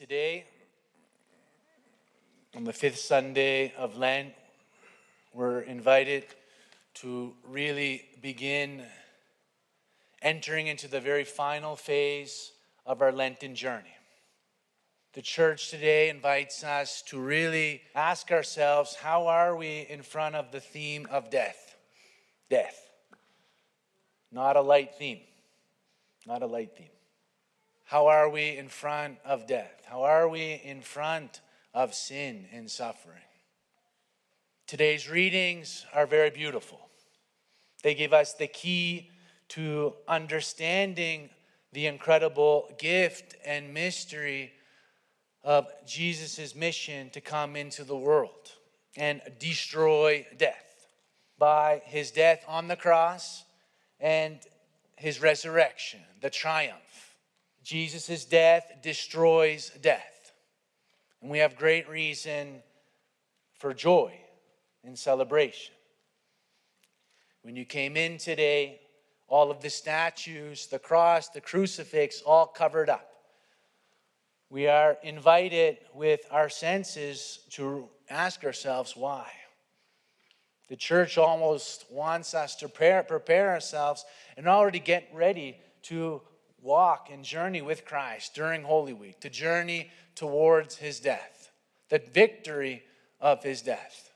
Today, on the fifth Sunday of Lent, we're invited to really begin entering into the very final phase of our Lenten journey. The church today invites us to really ask ourselves how are we in front of the theme of death? Death. Not a light theme. Not a light theme. How are we in front of death? How are we in front of sin and suffering? Today's readings are very beautiful. They give us the key to understanding the incredible gift and mystery of Jesus' mission to come into the world and destroy death by his death on the cross and his resurrection, the triumph. Jesus' death destroys death. And we have great reason for joy and celebration. When you came in today, all of the statues, the cross, the crucifix, all covered up. We are invited with our senses to ask ourselves why. The church almost wants us to prepare, prepare ourselves and already get ready to walk and journey with Christ during Holy Week, to journey towards his death, the victory of his death.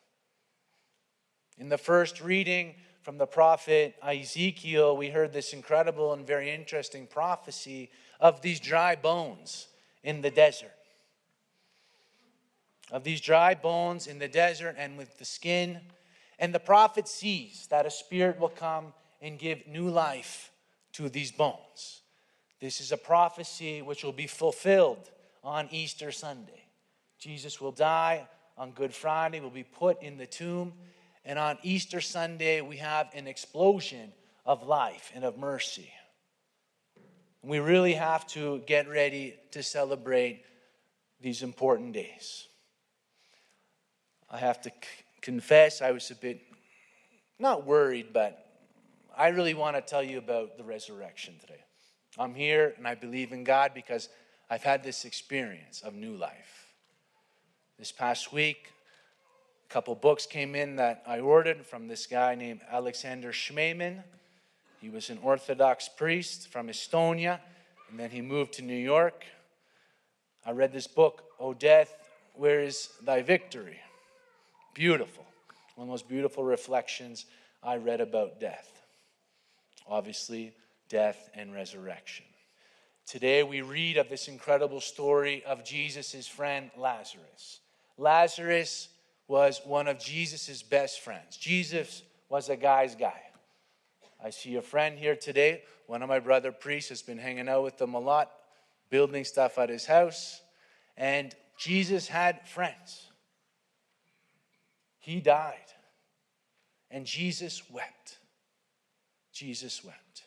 In the first reading, from the prophet Ezekiel, we heard this incredible and very interesting prophecy of these dry bones in the desert. Of these dry bones in the desert and with the skin. And the prophet sees that a spirit will come and give new life to these bones. This is a prophecy which will be fulfilled on Easter Sunday. Jesus will die on Good Friday, will be put in the tomb and on Easter Sunday, we have an explosion of life and of mercy. We really have to get ready to celebrate these important days. I have to c- confess, I was a bit, not worried, but I really want to tell you about the resurrection today. I'm here and I believe in God because I've had this experience of new life. This past week, a couple books came in that I ordered from this guy named Alexander Schmemann. He was an Orthodox priest from Estonia, and then he moved to New York. I read this book, O Death, Where is Thy Victory? Beautiful. One of the most beautiful reflections I read about death. Obviously, death and resurrection. Today we read of this incredible story of Jesus' friend Lazarus. Lazarus was one of Jesus' best friends. Jesus was a guy's guy. I see a friend here today. One of my brother priests has been hanging out with them a lot, building stuff at his house. And Jesus had friends. He died. And Jesus wept. Jesus wept.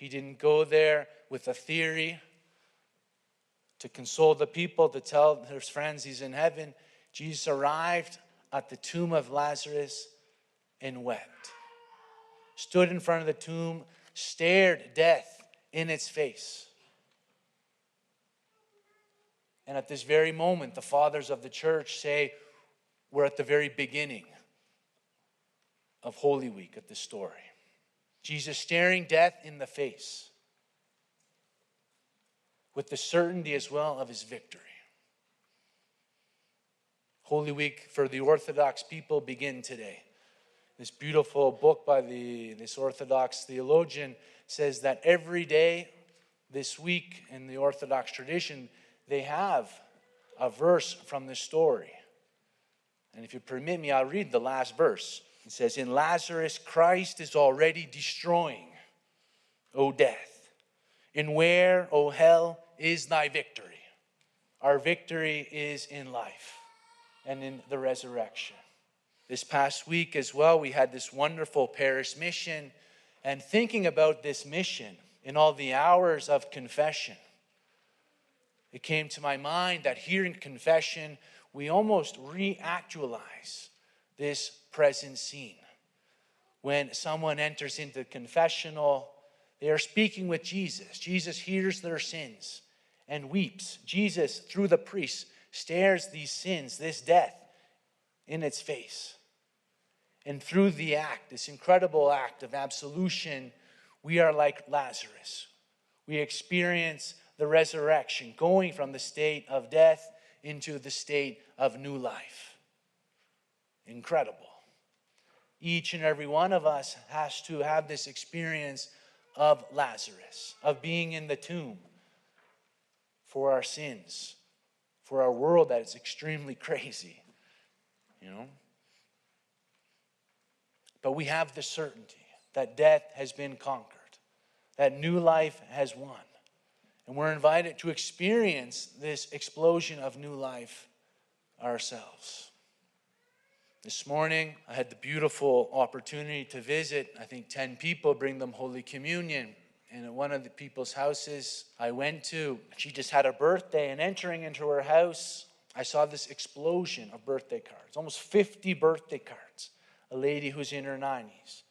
He didn't go there with a theory to console the people, to tell his friends he's in heaven. Jesus arrived at the tomb of Lazarus and wept. Stood in front of the tomb, stared death in its face. And at this very moment, the fathers of the church say, We're at the very beginning of Holy Week at this story. Jesus staring death in the face with the certainty as well of his victory. Holy Week for the Orthodox people begin today. This beautiful book by the, this Orthodox theologian says that every day this week in the Orthodox tradition, they have a verse from this story. And if you permit me, I'll read the last verse. Says, In Lazarus, Christ is already destroying, O death. In where, O hell, is thy victory? Our victory is in life and in the resurrection. This past week as well, we had this wonderful parish mission. And thinking about this mission in all the hours of confession, it came to my mind that here in confession, we almost reactualize this present scene. When someone enters into confessional, they are speaking with Jesus. Jesus hears their sins and weeps. Jesus, through the priest, stares these sins, this death, in its face. And through the act, this incredible act of absolution, we are like Lazarus. We experience the resurrection, going from the state of death into the state of new life. Incredible. Each and every one of us has to have this experience of Lazarus, of being in the tomb for our sins, for our world that is extremely crazy, you know? But we have the certainty that death has been conquered, that new life has won. And we're invited to experience this explosion of new life ourselves. This morning, I had the beautiful opportunity to visit, I think, 10 people, bring them Holy Communion. And at one of the people's houses I went to, she just had a birthday, and entering into her house, I saw this explosion of birthday cards almost 50 birthday cards. A lady who's in her 90s.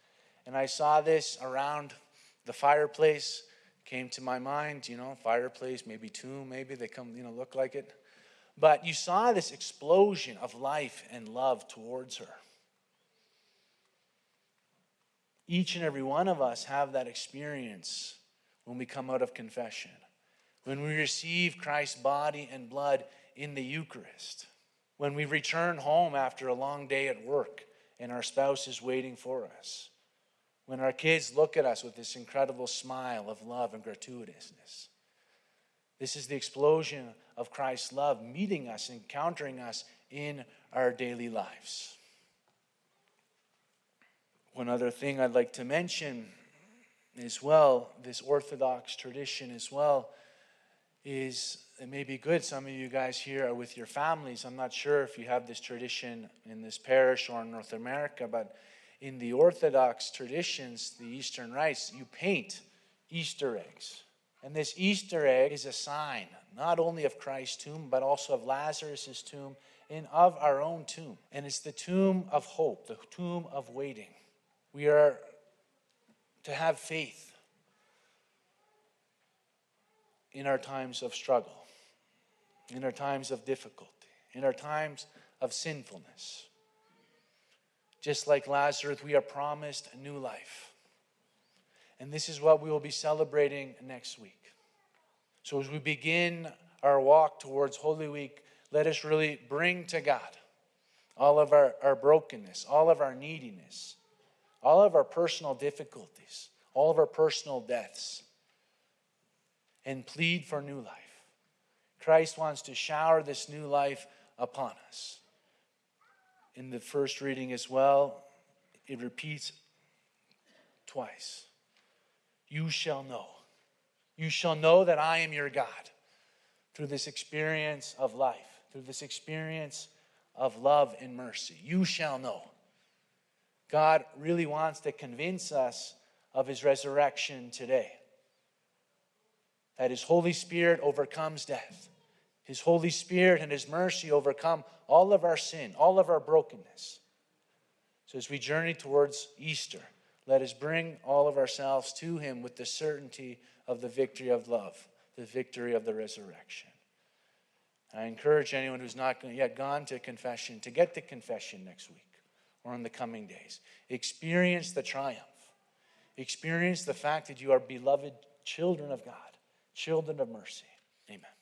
And I saw this around the fireplace, came to my mind, you know, fireplace, maybe tomb, maybe they come, you know, look like it. But you saw this explosion of life and love towards her. Each and every one of us have that experience when we come out of confession, when we receive Christ's body and blood in the Eucharist, when we return home after a long day at work and our spouse is waiting for us, when our kids look at us with this incredible smile of love and gratuitousness. This is the explosion of Christ's love meeting us, encountering us in our daily lives. One other thing I'd like to mention as well, this Orthodox tradition as well, is it may be good. Some of you guys here are with your families. I'm not sure if you have this tradition in this parish or in North America, but in the Orthodox traditions, the Eastern rites, you paint Easter eggs. And this Easter egg is a sign not only of Christ's tomb, but also of Lazarus' tomb and of our own tomb. And it's the tomb of hope, the tomb of waiting. We are to have faith in our times of struggle, in our times of difficulty, in our times of sinfulness. Just like Lazarus, we are promised a new life. And this is what we will be celebrating next week. So, as we begin our walk towards Holy Week, let us really bring to God all of our, our brokenness, all of our neediness, all of our personal difficulties, all of our personal deaths, and plead for new life. Christ wants to shower this new life upon us in the first reading as well, it repeats twice. You shall know. You shall know that I am your God through this experience of life, through this experience of love and mercy. You shall know. God really wants to convince us of his resurrection today. That his Holy Spirit overcomes death. His Holy Spirit and his mercy overcome all of our sin, all of our brokenness. So as we journey towards Easter, let us bring all of ourselves to Him with the certainty of the victory of love, the victory of the resurrection. I encourage anyone who's not yet gone to confession to get to confession next week or in the coming days. Experience the triumph. Experience the fact that you are beloved children of God, children of mercy. Amen.